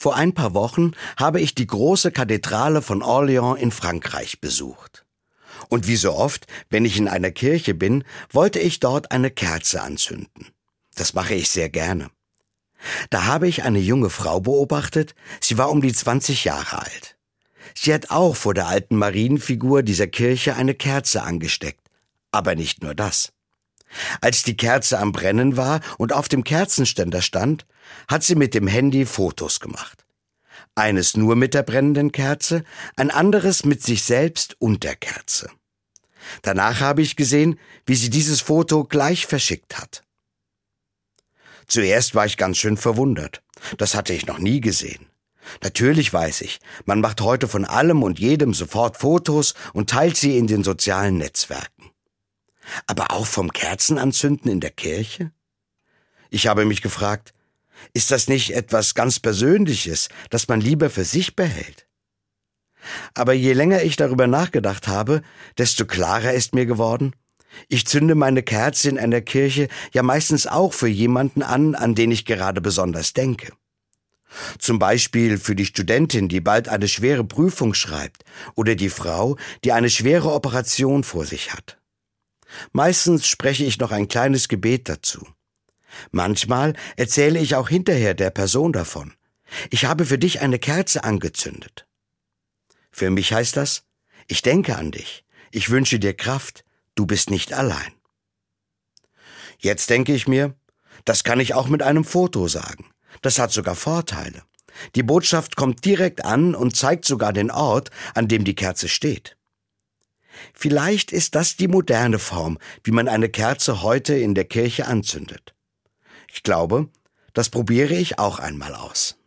Vor ein paar Wochen habe ich die große Kathedrale von Orléans in Frankreich besucht. Und wie so oft, wenn ich in einer Kirche bin, wollte ich dort eine Kerze anzünden. Das mache ich sehr gerne. Da habe ich eine junge Frau beobachtet, sie war um die 20 Jahre alt. Sie hat auch vor der alten Marienfigur dieser Kirche eine Kerze angesteckt. Aber nicht nur das. Als die Kerze am Brennen war und auf dem Kerzenständer stand, hat sie mit dem Handy Fotos gemacht. Eines nur mit der brennenden Kerze, ein anderes mit sich selbst und der Kerze. Danach habe ich gesehen, wie sie dieses Foto gleich verschickt hat. Zuerst war ich ganz schön verwundert. Das hatte ich noch nie gesehen. Natürlich weiß ich, man macht heute von allem und jedem sofort Fotos und teilt sie in den sozialen Netzwerken. Aber auch vom Kerzenanzünden in der Kirche? Ich habe mich gefragt, ist das nicht etwas ganz Persönliches, das man lieber für sich behält? Aber je länger ich darüber nachgedacht habe, desto klarer ist mir geworden, ich zünde meine Kerze in einer Kirche ja meistens auch für jemanden an, an den ich gerade besonders denke. Zum Beispiel für die Studentin, die bald eine schwere Prüfung schreibt, oder die Frau, die eine schwere Operation vor sich hat. Meistens spreche ich noch ein kleines Gebet dazu. Manchmal erzähle ich auch hinterher der Person davon. Ich habe für dich eine Kerze angezündet. Für mich heißt das, ich denke an dich, ich wünsche dir Kraft, du bist nicht allein. Jetzt denke ich mir, das kann ich auch mit einem Foto sagen. Das hat sogar Vorteile. Die Botschaft kommt direkt an und zeigt sogar den Ort, an dem die Kerze steht. Vielleicht ist das die moderne Form, wie man eine Kerze heute in der Kirche anzündet. Ich glaube, das probiere ich auch einmal aus.